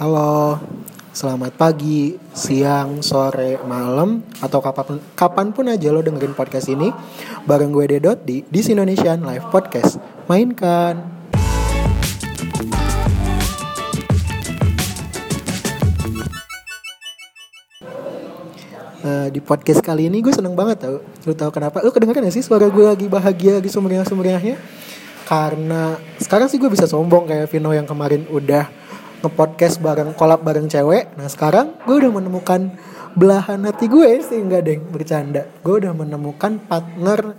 Halo, selamat pagi, siang, sore, malam, atau kapan pun, kapan pun aja lo dengerin podcast ini Bareng gue Dedot di This Indonesian Live Podcast Mainkan Eh, Di podcast kali ini gue seneng banget tau Lo tau kenapa? Lo kedengeran gak sih suara gue lagi bahagia, lagi sumringah-sumringahnya? Karena sekarang sih gue bisa sombong kayak Vino yang kemarin udah nge-podcast bareng kolab bareng cewek. Nah sekarang gue udah menemukan belahan hati gue sih enggak deng bercanda. Gue udah menemukan partner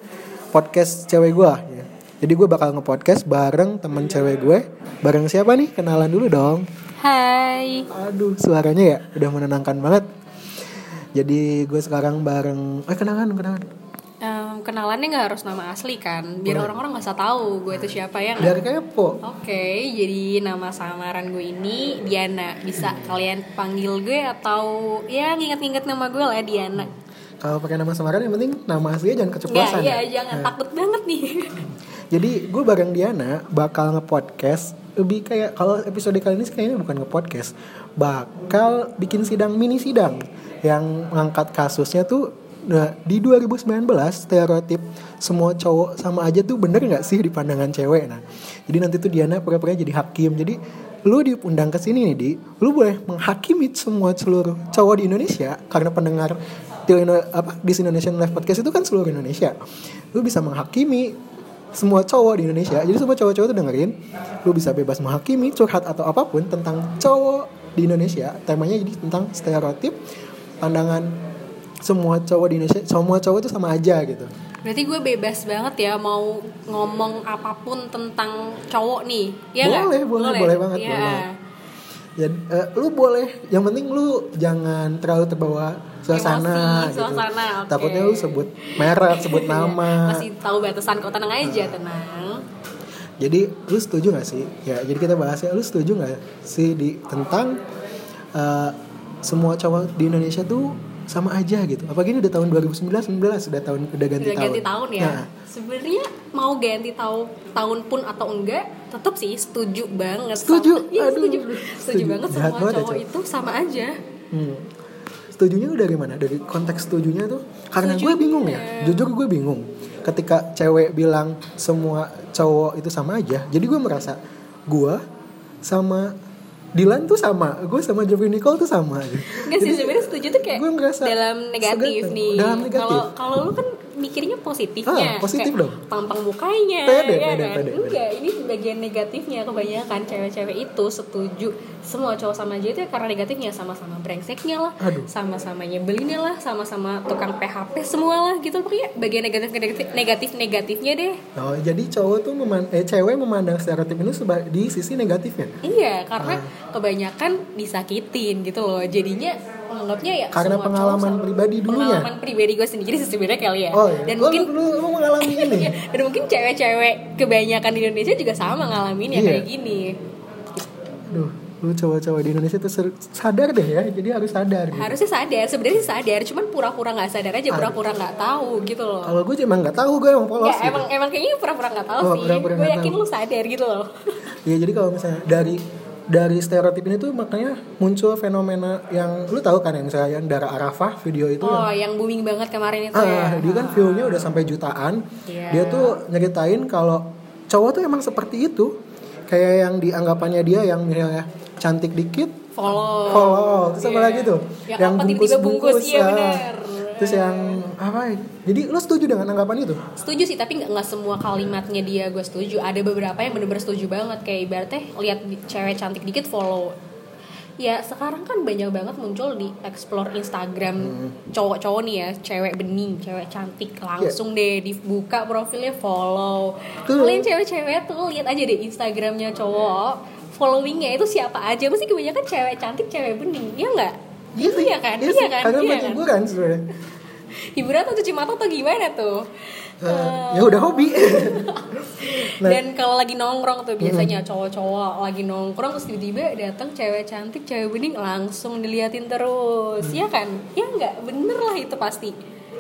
podcast cewek gue. ya. Jadi gue bakal nge-podcast bareng temen cewek gue. Bareng siapa nih? Kenalan dulu dong. Hai. Aduh suaranya ya udah menenangkan banget. Jadi gue sekarang bareng eh kenalan kenalan. Kenalannya nggak harus nama asli kan, biar orang-orang nggak usah tahu gue itu siapa ya. Dari kepo. Oke, jadi nama samaran gue ini Diana. Bisa kalian panggil gue atau ya nginget-nginget nama gue lah Diana. Kalau pakai nama samaran yang penting nama aslinya jangan keceplosan. ya ya. jangan takut banget nih. Jadi gue bareng Diana bakal nge-podcast lebih kayak kalau episode kali ini kayaknya bukan nge-podcast, bakal bikin sidang mini sidang yang mengangkat kasusnya tuh nah, di 2019 stereotip semua cowok sama aja tuh bener nggak sih di pandangan cewek? Nah jadi nanti tuh Diana pura-pura jadi hakim. Jadi lu diundang ke sini nih di. Lu boleh menghakimi semua seluruh cowok di Indonesia karena pendengar di apa di Indonesian Live Podcast itu kan seluruh Indonesia. Lu bisa menghakimi semua cowok di Indonesia. Jadi semua cowok-cowok tuh dengerin lu bisa bebas menghakimi curhat atau apa pun tentang cowok di Indonesia. Temanya jadi tentang stereotip pandangan semua cowok di Indonesia semua cowok itu sama aja gitu Berarti gue bebas banget ya mau ngomong apa pun tentang cowok nih. Ya nggak? Boleh, boleh, boleh banget, Ya. boleh jadi eh, lu boleh yang penting lu jangan terlalu terbawa suasana Emosi, gitu suasana, oke. takutnya lu sebut merek sebut nama Masih tahu batasan kok tenang aja tenang. Jadi lu setuju gak sih? Ya jadi kita bahas ya lu setuju gak sih di tentang eh, semua cowok di Indonesia tuh sama aja gitu. Apalagi ini udah tahun 2019, 19 udah tahun udah ganti Udah tahun. ganti tahun ya. Nah, Sebenarnya mau ganti tahun tahun pun atau enggak, tetap sih setuju banget. Setuju? Sama, Aduh, setuju. setuju. Setuju banget semua ya, cowok cowok. itu sama aja. hmm. Setujunya lu dari mana? Dari konteks setujunya tuh? Karena gue bingung ya. Jujur gue bingung. Ketika cewek bilang semua cowok itu sama aja, jadi gue merasa gue sama Dilan tuh sama, gue sama Jeffrey Nicole tuh sama. Enggak sih sebenarnya setuju tuh kayak gue ngerasa dalam negatif segan- nih. Dalam negatif. Kalau kalau lu kan mikirnya positifnya. Ah, positif kayak dong. Tampang mukanya. Pede, ya pede, kan? pede, pede. Enggak, ini bagian negatifnya kebanyakan cewek-cewek itu setuju semua cowok sama aja itu ya karena negatifnya sama-sama brengseknya lah, Aduh. sama-sama nyebelinnya lah, sama-sama tukang PHP semua lah gitu pokoknya bagian negatif negatif negatif negatifnya deh. Oh, jadi cowok tuh meman eh cewek memandang stereotip itu seba- di sisi negatifnya. Iya, karena Ah. kebanyakan disakitin gitu loh. Jadinya menganggapnya ya Karena semua cowok pengalaman sama- pribadi dulunya. Pengalaman pribadi gue sendiri sebenarnya kali ya. Oh, iya. Dan Lu- mungkin lu, lu mengalami ini. Iya, dan mungkin cewek-cewek kebanyakan di Indonesia juga sama ngalamin ya Iya. kayak gini. Duh, lu cowok-cowok di Indonesia tuh sadar deh ya. Jadi harus sadar. Gitu. Harusnya sadar, sebenarnya sadar, cuman pura-pura nggak sadar aja, Aduh. pura-pura nggak tahu gitu loh. Kalau gue emang nggak tahu gue emang polos. Ya gitu. emang emang kayaknya pura-pura nggak tahu Oh, sih. Gue yakin tahu. lu sadar gitu loh. Iya jadi kalau misalnya dari dari stereotip ini tuh makanya muncul fenomena yang lu tahu kan yang misalnya yang Dara Arafah video itu yang Oh, yang booming banget kemarin itu Ah, ya. dia kan view-nya udah sampai jutaan. Iya. Dia tuh nyeritain kalau cowok tuh emang seperti itu. Kayak yang dianggapannya dia yang misalnya cantik dikit, follow. follow. Terus apa Iya. lagi tuh? Yang, apa tiba-tiba bungkus, iya ah. benar. Terus yang apa? Jadi lu setuju dengan anggapan itu? setuju sih tapi nggak nggak semua kalimatnya dia gue setuju. Ada beberapa yang bener-bener setuju banget. Kayak ibaratnya lihat cewek cantik dikit follow. Ya sekarang kan banyak banget muncul di explore Instagram cowok-cowok nih ya cewek bening cewek cantik. Langsung deh dibuka profilnya follow. Betul. kalian cewek-cewek tuh lihat aja deh Instagramnya cowok. Followingnya itu siapa aja. Mesti kebanyakan cewek cantik cewek bening. Ya nggak itu ya kan Iya iya kan Karena iya buat kan hiburan sebenarnya. hiburan atau cuci mata atau gimana tuh Eh, ya udah hobi. Nah. Dan kalau lagi nongkrong tuh biasanya cowok-cowok lagi nongkrong terus tiba-tiba datang cewek cantik, cewek bening langsung diliatin terus. Hmm. Ya kan? Ya enggak, bener lah itu pasti.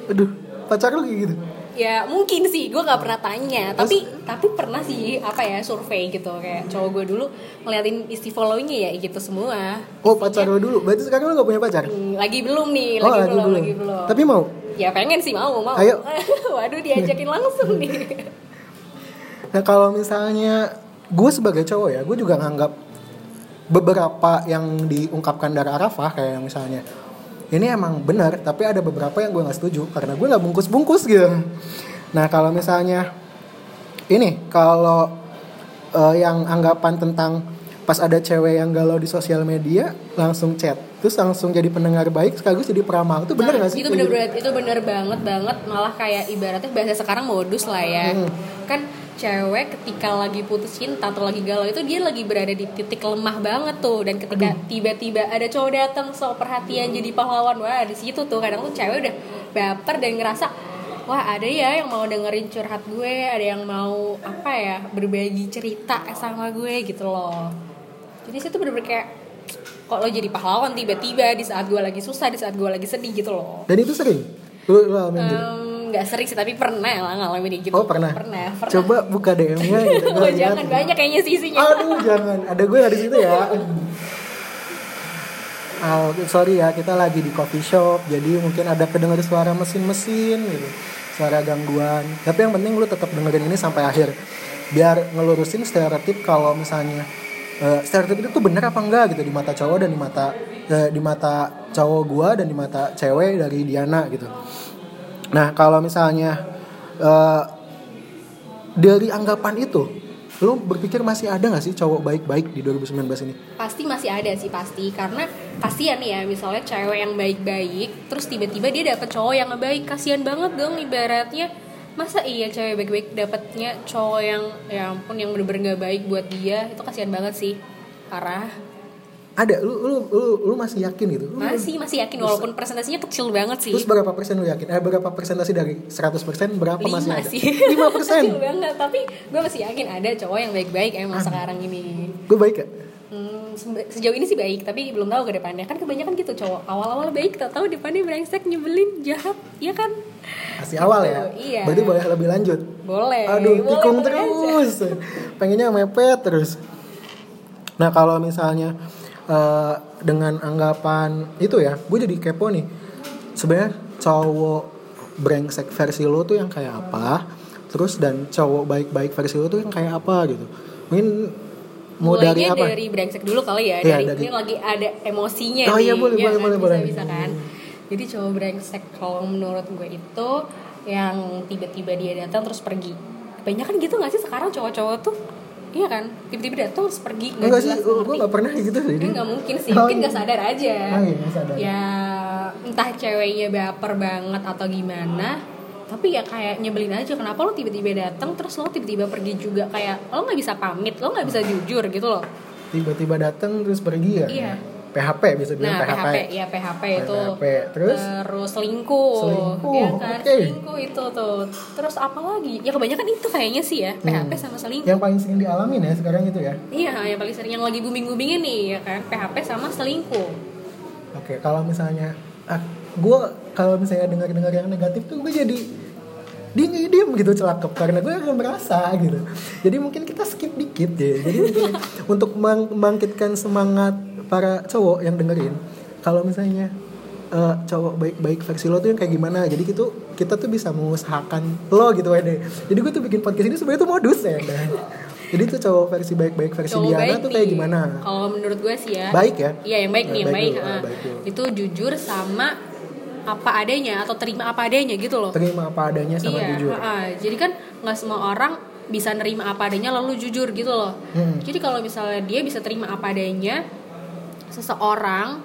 Aduh, pacar lu kayak gitu. Ya mungkin sih gue nggak pernah tanya tapi tapi pernah sih apa ya survei gitu kayak cowok gue dulu ngeliatin isi followingnya ya gitu semua Oh pacar lo dulu, berarti sekarang lo gak punya pacar? Hmm, lagi belum nih Oh, lagi, lagi belum, belum. lagi belum Tapi mau? ya pengen sih mau mau Ayo. waduh diajakin langsung nih Nah kalau misalnya gue sebagai cowok ya, gue juga nganggap beberapa yang diungkapkan dari Arafah kayak misalnya ini emang benar, tapi ada beberapa yang gue nggak setuju karena gue nggak bungkus-bungkus gitu. Nah kalau misalnya ini kalau eh, yang anggapan tentang pas ada cewek yang galau di sosial media langsung chat, terus langsung jadi pendengar baik sekaligus jadi peramal, itu benar Nah, nggak sih? itu bener itu bener banget banget malah kayak ibaratnya bahasa sekarang modus lah ya Hmm. kan cewek ketika lagi putus cinta atau lagi galau itu dia lagi berada di titik lemah banget tuh. Dan ketika tiba-tiba ada cowok datang so perhatian jadi pahlawan wah di situ tuh. Kadang tuh cewek udah baper dan ngerasa wah ada ya yang mau dengerin curhat gue ada yang mau apa ya berbagi cerita sama gue gitu loh. Jadi situ bener-bener kayak kok lo jadi pahlawan tiba-tiba di saat gue lagi susah di saat gue lagi sedih gitu loh. Dan itu sering. Alamin gitu? Em, nggak sering sih tapi pernah lah ngalamin gitu Oh pernah. pernah pernah Coba buka DM-nya gitu. oh, jangan banyak kayaknya sisinya Aduh jangan, ada gue di situ ya. Oh, sorry ya, kita lagi di coffee shop, jadi mungkin ada kedengar suara mesin-mesin gitu, suara gangguan. Tapi yang penting lu tetap dengerin ini sampai akhir, biar ngelurusin stereotip kalau misalnya eh, stereotip itu tuh bener apa enggak gitu di mata cowok dan di mata eh, di mata cowok gua dan di mata cewek dari Diana gitu. Nah kalau misalnya eh, dari anggapan itu, lu berpikir masih ada nggak sih cowok baik-baik di 2019 ini? pasti masih ada sih pasti. Karena kasihan ya misalnya cewek yang baik-baik terus tiba-tiba dia dapet cowok yang baik. Kasihan banget dong ibaratnya. Masa iya cewek baik-baik dapetnya cowok yang ya ampun yang bener-bener nggak baik buat dia? Itu kasihan banget sih. Parah Ada, lu lu lu, lu masih yakin gitu? Lu- masih masih yakin walaupun presentasinya kecil banget sih Terus berapa persen lu yakin? Eh berapa persentase dari 100 persen berapa masih lima ada? sih 5 persen. kecil banget tapi gue masih yakin ada cowok yang baik-baik emang sekarang ini Gue baik ya? Hmm, se- sejauh ini sih baik tapi belum tahu ke depannya kan kebanyakan gitu cowok awal-awal baik tak tahu depannya brengsek nyebelin jahat ya kan Masih awal ya? Iya. Berarti boleh lebih lanjut? boleh Aduh, boleh, tikung boleh aja. terus. Pengennya mepet terus. Nah, kalau misalnya eh, dengan anggapan itu ya, gue jadi kepo nih. Sebenarnya cowok brengsek versi lo tuh yang kayak apa? Terus dan cowok baik-baik versi lo tuh yang kayak apa gitu? Mungkin mau dari apa? dari brengsek dulu kali ya Iya, dari, dari- ini lagi ada emosinya Oh, nih iya, boleh, ya boleh, kan? boleh, bisa, boleh. bisa kan jadi cowok brengsek kalau menurut gue itu yang tiba-tiba dia datang terus pergi kebanyakan gitu gak sih sekarang cowok-cowok tuh iya kan tiba-tiba datang terus pergi nggak Enggak sih, gue gak pernah gitu sih. Ini nggak mungkin sih, Oh, mungkin iya. nggak sadar aja. Oh, iya, sadar. Ya entah ceweknya baper banget atau gimana, tapi ya kayak nyebelin aja. Kenapa lo tiba-tiba datang terus lo tiba-tiba pergi juga kayak lo nggak bisa pamit, lo nggak bisa jujur gitu loh. Tiba-tiba datang terus pergi ya? Iya. PHP bisa bilang Nah PHP. PHP, ya PHP itu. PHP. Terus? Terus selingkuh, Selingkuh, ya kan? oke. Selingkuh itu tuh. Terus apa lagi? Ya kebanyakan itu kayaknya sih ya, PHP sama selingkuh. Yang paling sering dialamin ya sekarang itu ya. Iya, yang paling sering yang lagi booming-boomingnya nih ya kan, PHP sama selingkuh. Oke, kalau misalnya ah, gue kalau misalnya dengar-dengar yang negatif tuh gue jadi dia diem gitu celakep karena gue agak merasa gitu. Jadi mungkin kita skip dikit ya. Jadi mungkin untuk membang- membangkitkan semangat para cowok yang dengerin, kalau misalnya eh, cowok baik-baik versi lo tuh yang kayak gimana jadi gitu kita tuh bisa mengusahakan lo gitu ya deh jadi gue tuh bikin podcast ini sebenarnya tuh modus ya jadi tuh cowok versi baik-baik versi Cowok Diana baik tuh kayak nih. gimana Kalau menurut gue sih ya. Baik ya? Iya yang baik Ya, nih, yang baik baik. baik dulu. Itu jujur sama apa adanya atau terima apa adanya gitu loh. terima apa adanya sama iya. jujur ah. Jadi kan nggak semua orang bisa nerima apa adanya lalu jujur gitu loh. Hmm. Jadi kalau misalnya dia bisa terima apa adanya seseorang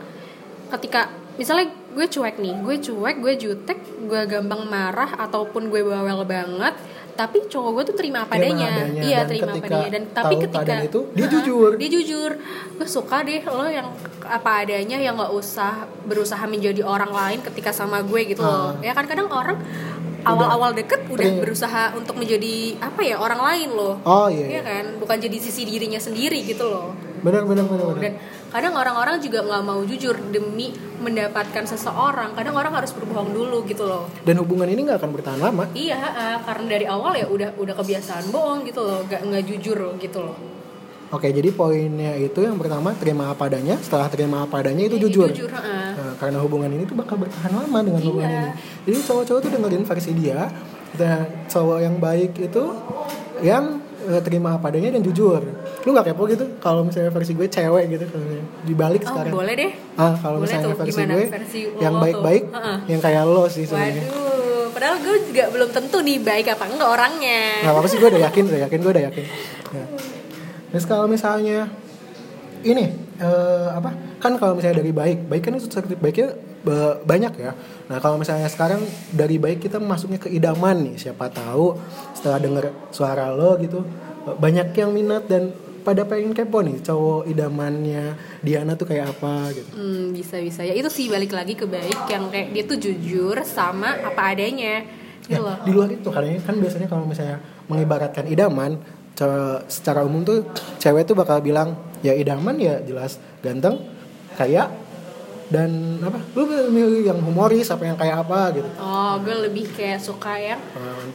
ketika misalnya gue cuek nih, gue cuek, gue jutek, gue gampang marah ataupun gue bawel banget, tapi cowok gue tuh terima apa adanya, adanya. iya Dan terima apa adanya. Dan tapi ketika itu, dia Ah, jujur. dia jujur, gue suka deh lo yang apa adanya yang nggak usah berusaha menjadi orang lain ketika sama gue gitu loh, Ah. ya kan kadang orang awal-awal deket udah Iya. berusaha untuk menjadi apa ya orang lain loh, oh iya, Iya kan, bukan jadi sisi dirinya sendiri gitu loh. Benar benar benar benar. dan kadang orang-orang juga nggak mau jujur demi mendapatkan seseorang kadang orang harus berbohong dulu gitu loh dan hubungan ini nggak akan bertahan lama iya uh, karena dari awal ya udah udah kebiasaan bohong gitu loh nggak nggak jujur gitu loh Oke, jadi poinnya itu yang pertama terima apa adanya. Setelah terima apa adanya itu Ini jujur. jujur uh. Nah, karena hubungan ini tuh bakal bertahan lama dengan Iya. hubungan ini. Jadi cowok-cowok tuh dengerin versi dia. Dan cowok yang baik itu yang eh, terima apa adanya dan jujur. Lu nggak kepo gitu kalau misalnya versi gue cewek gitu kalau dibalik oh sekarang. boleh deh Ah, kalau misalnya tuh, versi gue versi yang baik-baik, Heeh. yang kayak lo sih sebenarnya. padahal gue juga belum tentu nih baik apa enggak orangnya Gak apa-apa sih gue udah yakin, udah yakin gue udah yakin. Ya. Terus kalau misalnya ini eh, apa? Kan kalau misalnya dari baik, baik kan itu baiknya ba- banyak ya. Nah kalau misalnya sekarang dari baik kita masuknya ke idaman nih, siapa tahu setelah denger suara lo gitu banyak yang minat dan pada pengen kepo nih cowok idamannya Diana tuh kayak apa gitu. Hmm, bisa bisa ya itu sih balik lagi ke baik yang kayak dia tuh jujur sama apa adanya gitu loh Ya, di luar itu karena kan biasanya kalau misalnya mengibaratkan idaman secara umum tuh cewek tuh bakal bilang ya idaman ya jelas ganteng kaya dan apa? Lu milih yang humoris apa yang kayak apa gitu? Oh gue lebih kayak suka yang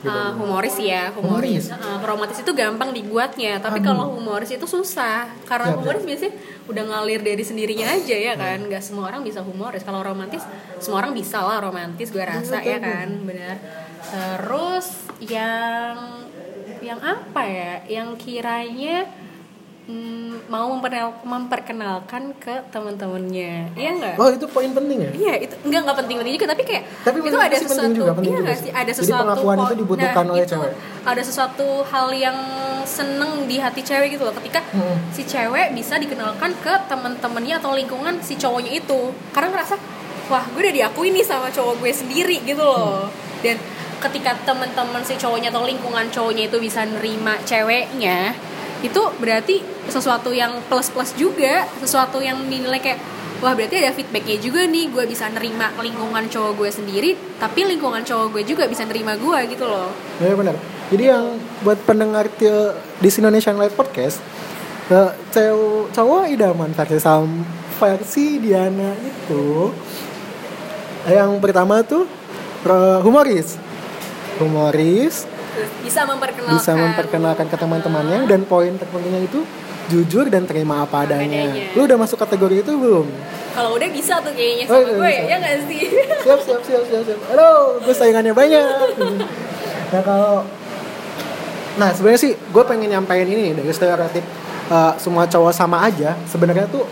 uh, humoris ya Humoris? humoris, Uh, romantis itu gampang dibuatnya tapi kalau humoris itu susah. Karena Siap, humoris biasanya udah ngalir dari sendirinya aja ya kan. Hmm. nggak semua orang bisa humoris. Kalau romantis semua orang bisa lah romantis gue rasa betul. ya kan. Benar. Terus yang yang apa ya? Yang kiranya mm, mau memperkenal- memperkenalkan ke teman-temannya iya nggak oh itu poin penting ya Iya, itu enggak enggak penting penting juga tapi kayak Tapi itu ada penting sesuatu juga, penting iya nggak sih. ada Jadi sesuatu pengakuan itu po- dibutuhkan oleh itu cewek. Ada sesuatu hal yang seneng di hati cewek gitu loh ketika Hmm. si cewek bisa dikenalkan ke teman-temannya atau lingkungan si cowoknya itu. Karena ngerasa wah, gue udah diakui nih sama cowok gue sendiri gitu loh. Dan ketika teman-teman si cowoknya atau lingkungan cowoknya itu bisa nerima ceweknya, itu berarti sesuatu yang plus-plus juga, sesuatu yang dinilai kayak wah berarti ada feedbacknya juga nih gue bisa nerima lingkungan cowok gue sendiri tapi lingkungan cowok gue juga bisa nerima gue gitu loh. Ya benar. Jadi yang buat pendengar di, Indonesian Live Podcast cewek cowok idaman versi sam versi Diana itu yang pertama tuh eh, humoris. Humoris bisa memperkenalkan bisa memperkenalkan ke teman-temannya dan poin terpentingnya itu jujur dan terima apa adanya. adanya. Lu udah masuk kategori itu belum? kalau udah bisa tuh kayaknya Oh, sama iya, gue ya bisa. ya nggak sih Siap siap siap siap siap. Aduh, gue saingannya banyak. nah kalau Nah sebenarnya sih gue pengen nyampein ini dari stereotip eh, semua cowok sama aja. Sebenarnya tuh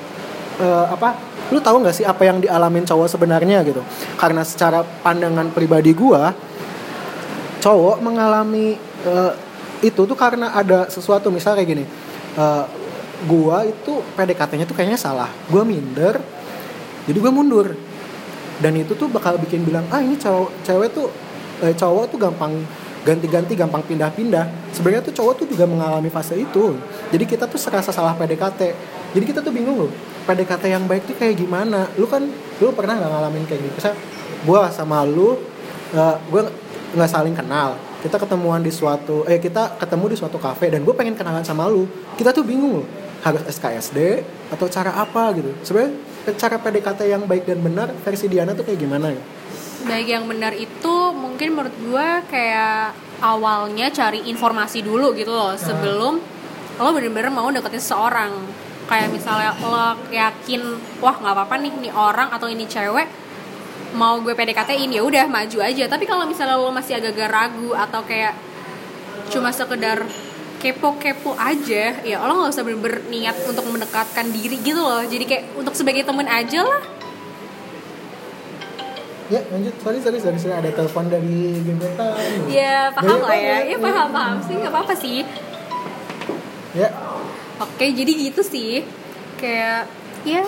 eh, apa? Lu tahu nggak sih apa yang dialamin cowok sebenarnya gitu? Karena secara pandangan pribadi gue, cowok mengalami eh, itu tuh karena ada sesuatu misal kayak gini. eh, gua itu PDKT-nya tuh kayaknya salah. Gua minder, jadi gue mundur. Dan itu tuh bakal bikin bilang ah ini cowok cewek tuh eh, cowok tuh gampang ganti-ganti gampang pindah-pindah sebenarnya tuh cowok tuh juga mengalami fase itu jadi kita tuh serasa salah PDKT jadi kita tuh bingung loh PDKT yang baik tuh kayak gimana lu kan lu pernah nggak ngalamin kayak gitu misalnya gue sama lu uh, gue nggak saling kenal. Kita ketemuan di suatu eh kita ketemu di suatu kafe dan gue pengen kenalan sama lu. Kita tuh bingung loh harus SKSD atau cara apa gitu. Sebenarnya cara PDKT yang baik dan benar versi Diana tuh kayak gimana ya? baik yang benar itu mungkin menurut gue kayak awalnya cari informasi dulu gitu loh sebelum lo bener-bener mau deketin seseorang. Kayak misalnya lo yakin wah nggak apa-apa nih ini orang atau ini cewek mau gue PDKT-in ya udah maju aja. Tapi kalau misalnya lo masih agak-agak ragu atau kayak cuma sekedar kepo-kepo aja ya lo nggak usah niat untuk mendekatkan diri gitu loh. Jadi kayak untuk sebagai temen aja lah. Ya lanjut, sorry sorry sorry, sorry. ada telepon dari gebetan. Ya paham lah ya, ya paham paham. Sih nggak apa-apa sih. Ya, Oke jadi gitu sih, kayak ya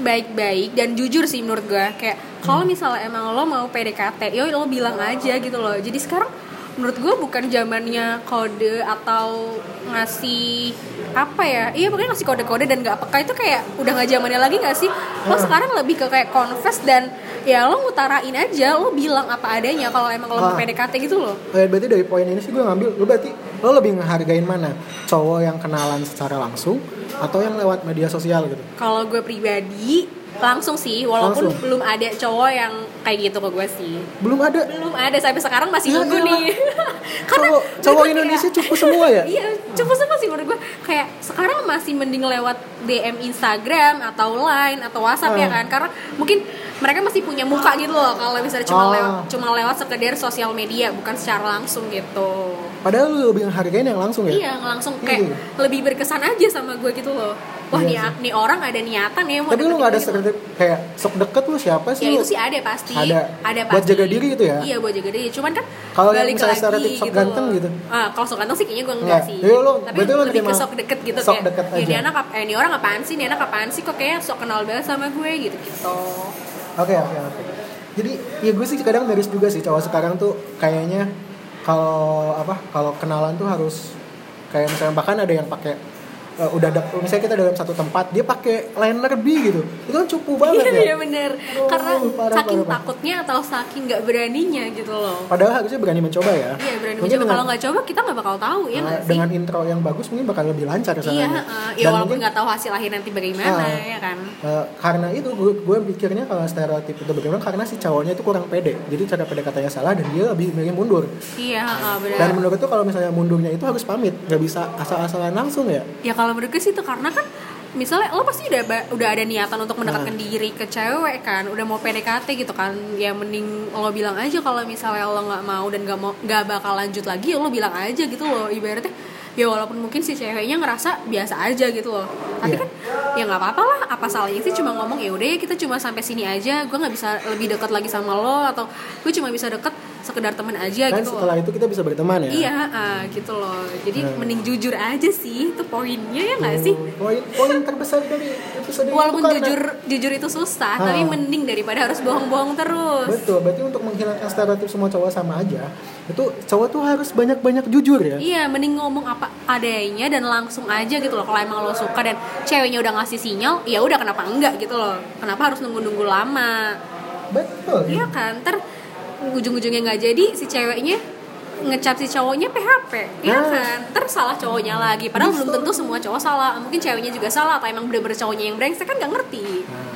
baik-baik dan jujur sih menurut gue. Kayak kalau misalnya emang lo mau PDKT, yo lo bilang aja gitu loh. Jadi sekarang menurut gue bukan zamannya kode atau ngasih apa ya? Iya pokoknya ngasih kode-kode dan nggak peka. Itu kayak udah nggak zamannya lagi nggak sih? Lo sekarang lebih ke kayak confess dan ya lo ngutarain aja. Lo bilang apa adanya kalau emang lo mau Ah. PDKT gitu loh. Eh, berarti dari poin ini sih gue ngambil, lu berarti lo lebih ngehargain mana? Cowok yang kenalan secara langsung atau yang lewat media sosial gitu? Kalau gue pribadi langsung sih, walaupun Langsung. belum ada cowok yang kayak gitu ke gue sih. belum ada Belum ada sampai sekarang masih Ya nunggu elah. nih. cowok cowok kayak- Indonesia cukup semua ya Iya, cukup sama sih menurut gue. Kayak sekarang masih mending lewat DM Instagram atau Line atau WhatsApp ya Ah. kan? Karena mungkin mereka masih punya muka gitu loh kalau misalnya cuma Oh. lewat cuma lewat sekedar sosial media bukan secara langsung gitu. Padahal lo lebih ngehargain yang langsung ya Iya, langsung kayak Iya. lebih berkesan aja sama gue gitu loh. Wah, Iya nih, nih orang ada niatan ya mau tapi lu nggak ada gitu. sekretip kayak sok deket lu siapa sih Ya lu? itu sih ada pasti. Ada. Ada Buat pasti. jaga diri gitu ya? Iya buat jaga diri. Cuman kan Kalau yang balik misalnya lagi stereotip sok ganteng loh. gitu? Ah, kalau sok ganteng sih kayaknya gue enggak Enggak. sih. Iya, lu- Tapi lu lebih ke sok deket gitu sok kayak. deket Ya, aja. ini anak eh, ini orang apaan sih? Ini anak apaan sih? Kok kayak sok kenal banget sama gue gitu gitu. Oke oke oke. Jadi ya gue sih kadang miris juga sih cowok sekarang tuh kayaknya kalau apa? Kalau kenalan tuh harus kayak misalnya bahkan ada yang pakai eh, udah ada misalnya kita dalam satu tempat dia pakai liner B gitu itu kan cupu banget Iya ya. iya bener. Aduh, Karena parah, saking parah, parah. takutnya atau saking nggak beraninya gitu loh. Padahal harusnya berani mencoba ya. Iya berani Mungkin mencoba. dengan- Kalau nggak coba kita nggak bakal tahu ya eh, nggak sih? dengan intro yang bagus mungkin bakal lebih lancar Iya, ke sananya. eh, ya Dan walaupun nggak tahu hasil akhir nanti bagaimana Ah. ya kan. Eh, karena itu gue, gue pikirnya kalau stereotip itu bagaimana karena si cowoknya itu kurang pede jadi cara PDKT-nya salah dan dia lebih milih mundur Iya eh, benar. dan menurut tuh kalau misalnya mundurnya itu harus pamit nggak bisa asal-asalan langsung ya Ya kalau menurut gue sih itu karena kan misalnya lo pasti udah udah ada niatan untuk mendekatkan Nah. diri ke cewek kan, udah mau PDKT gitu kan, ya mending lo bilang aja kalau misalnya lo nggak mau dan nggak mau nggak bakal lanjut lagi, ya lo bilang aja gitu loh, ibaratnya ya walaupun mungkin si ceweknya ngerasa biasa aja gitu loh, tapi Iya. kan ya nggak apa-apa lah, apa salahnya sih cuma ngomong ya udah ya kita cuma sampai sini aja, gue nggak bisa lebih dekat lagi sama lo atau gue cuma bisa deket sekedar temen aja kan gitu loh. setelah itu kita bisa berteman ya Iya, ah, gitu loh. Jadi Nah. mending jujur aja sih, itu poinnya ya nggak sih? poin poin terbesar dari episode Walaupun tuh karena- jujur jujur itu susah, Ah. tapi mending daripada harus bohong-bohong terus. betul berarti untuk menghilangkan stereotip semua cowok sama aja itu cowok tuh harus banyak-banyak jujur ya Iya, mending ngomong apa adanya dan langsung aja gitu loh. Kalau emang lo suka dan ceweknya udah ngasih sinyal, ya udah kenapa enggak gitu loh. Kenapa harus nunggu-nunggu lama? betul Iya kan? Ter ujung-ujungnya nggak jadi si ceweknya ngecap si cowoknya PHP, iya Nah. kan? Ter salah cowoknya lagi. Padahal belum Justru. tentu semua cowok salah. Mungkin ceweknya juga salah atau emang bener-bener cowoknya yang brengsek kan nggak ngerti. Nah,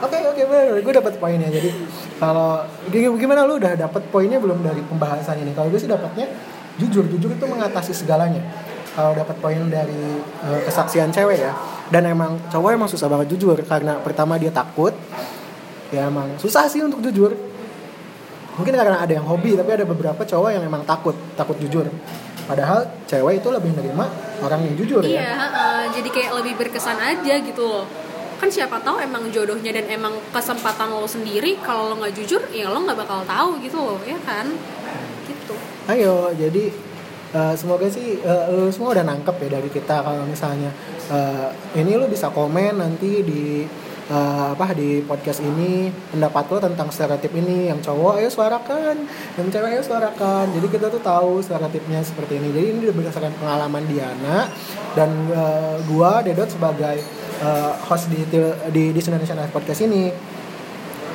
Oke oke bener, gue dapat poinnya. Jadi kalau gi- gimana lu udah dapat poinnya belum dari pembahasan ini? Kalau gue sih dapatnya jujur, jujur itu mengatasi segalanya. Kalau dapat poin dari eh, kesaksian cewek ya, dan emang cowok emang susah banget jujur karena pertama dia takut, ya emang susah sih untuk jujur. Mungkin karena ada yang hobi, tapi ada beberapa cowok yang emang takut, takut jujur. Padahal cewek itu lebih nerima orang yang jujur Iya, ya. heeh. jadi kayak lebih berkesan aja gitu loh. Kan siapa tahu emang jodohnya dan emang kesempatan lo sendiri kalau lo nggak jujur ya lo nggak bakal tahu gitu loh, ya kan? Gitu. Ayo, jadi eh, semoga sih eh, lu semua udah nangkep ya dari kita kalau misalnya eh, ini lu bisa komen nanti di eh, apa di podcast ini pendapat lo tentang stereotip ini. Yang cowok ayo suarakan. Yang cewek ayo suarakan. Jadi kita tuh tahu stereotipnya seperti ini. Jadi ini berdasarkan pengalaman Diana dan eh, gua Dedot sebagai eh, host di di di Indonesia podcast ini.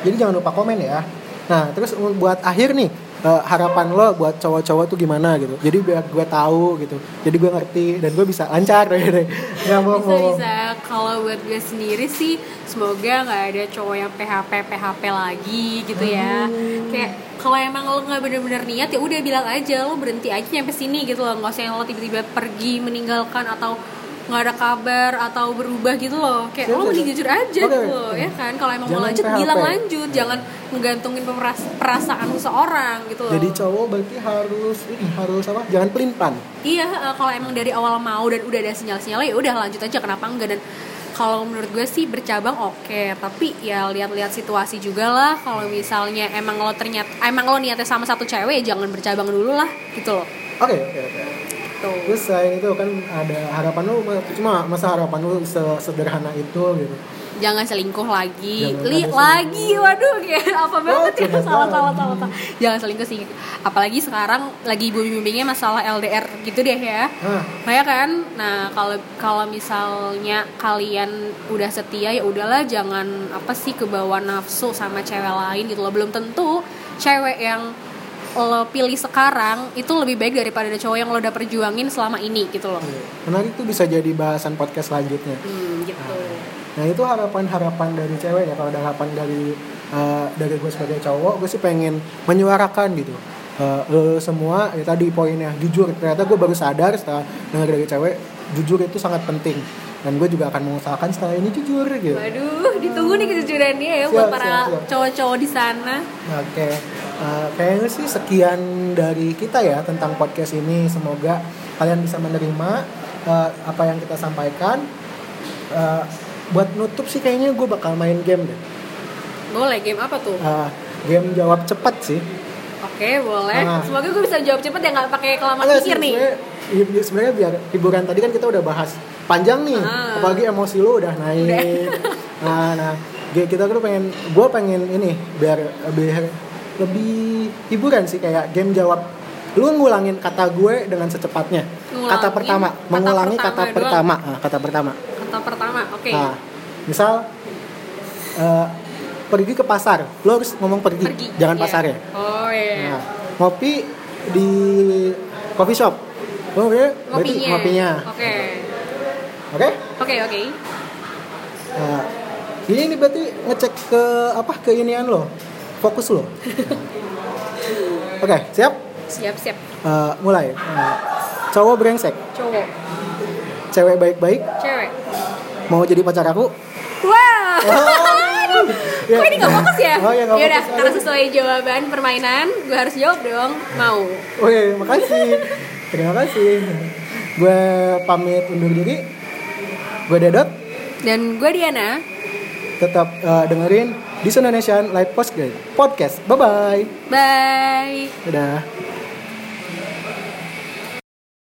Jadi jangan lupa komen ya. Nah, terus buat akhir nih, eh, harapan lo buat cowok-cowok tuh gimana gitu. Jadi biar gue tahu gitu. Jadi gue ngerti dan gue bisa lancar deh. deh. Nggak mau bisa bisa kalau buat gue sendiri sih semoga nggak ada cowok yang PHP PHP lagi gitu ya kayak kalau emang lo nggak bener-bener niat ya udah bilang aja lo berhenti aja nyampe sini gitu loh nggak usah yang lo tiba-tiba pergi meninggalkan atau nggak ada kabar atau berubah gitu loh kayak Siap, lo siap, mending jujur aja Oke. gitu loh ya kan kalau emang mau Jangan lanjut PHP. bilang lanjut jangan menggantungin perasaan seseorang gitu loh Jadi cowok berarti harus ini harus apa? Jangan pelintan. Iya, eh, kalau emang dari awal mau dan udah ada sinyal-sinyalnya ya udah lanjut aja kenapa enggak dan kalau menurut gue sih bercabang oke, tapi ya lihat-lihat situasi juga lah. Kalau misalnya emang lo ternyata emang lo niatnya sama satu cewek ya jangan bercabang dulu lah gitu loh. Oke, oke, oke. Tuh. Terus selain itu kan ada harapan lu cuma masa harapan lu sederhana itu gitu. Jangan selingkuh lagi, Jangan li ada lagi, waduh kayak apa banget ya? curhat salah salah salah salah. Jangan selingkuh sih, apalagi sekarang lagi booming-boomingnya masalah LDR gitu deh ya. Nah, Kayak kan, nah kalau kalau misalnya kalian udah setia ya udahlah jangan apa sih kebawa nafsu sama cewek lain gitu loh. Belum tentu cewek yang lo pilih sekarang itu lebih baik daripada cowok yang lo udah perjuangin selama ini gitu loh. Menarik tuh bisa jadi bahasan podcast selanjutnya. Hmm, gitu. Nah itu harapan-harapan dari cewek ya kalau ada harapan dari eh, dari gue sebagai cowok gue sih pengen menyuarakan gitu. Eh, lo semua ya tadi poinnya jujur. Ternyata gue baru sadar setelah dengar dari cewek jujur itu sangat penting. Dan gue juga akan mengusahakan setelah ini jujur gitu. Waduh ditunggu nih kejujurannya ya Siap, buat para cowok-cowok di sana. Oke, Eh, kayaknya sih sekian dari kita ya tentang podcast ini. Semoga kalian bisa menerima eh, apa yang kita sampaikan. Eh, buat nutup sih kayaknya gue bakal main game deh. boleh game apa tuh Eh, game jawab cepat sih. oke boleh Ah. semoga gue bisa jawab cepet ya nggak pakai kelamaan pikir nih sebenarnya- sebenarnya biar hiburan tadi kan kita udah bahas panjang nih, Ah. apalagi emosi lu udah naik. Nah, nah, G- kita tuh pengen, gue pengen ini biar biar lebih hiburan sih kayak game jawab. Lu ngulangin kata gue dengan secepatnya. Ngulangin kata pertama, kata mengulangi pertama kata doang. pertama, Nah, kata pertama. kata pertama oke Nah, misal eh, pergi ke pasar, lo harus ngomong pergi, pergi jangan Iya. pasar ya. oh iya Nah, ngopi di coffee shop. Oh, ya, berarti ngopinya oke Oke? oke oke Nah, ini nih berarti ngecek ke apa keinian lo, fokus lo. Oke, siap? siap siap Eh, mulai. Eh, cowok brengsek, cowok cewek baik-baik, cewek mau jadi pacar aku? wah Ya. Kok ini gak fokus ya? Oh, ya, Yaudah, fokus. karena sesuai jawaban permainan, gue harus jawab dong. Mau. Oke, makasih. Terima kasih. Gue pamit undur diri. Gue Dedot. Dan gue Diana. Tetap eh, dengerin di Indonesian Live Podcast. Podcast. Bye bye. Bye. Dadah.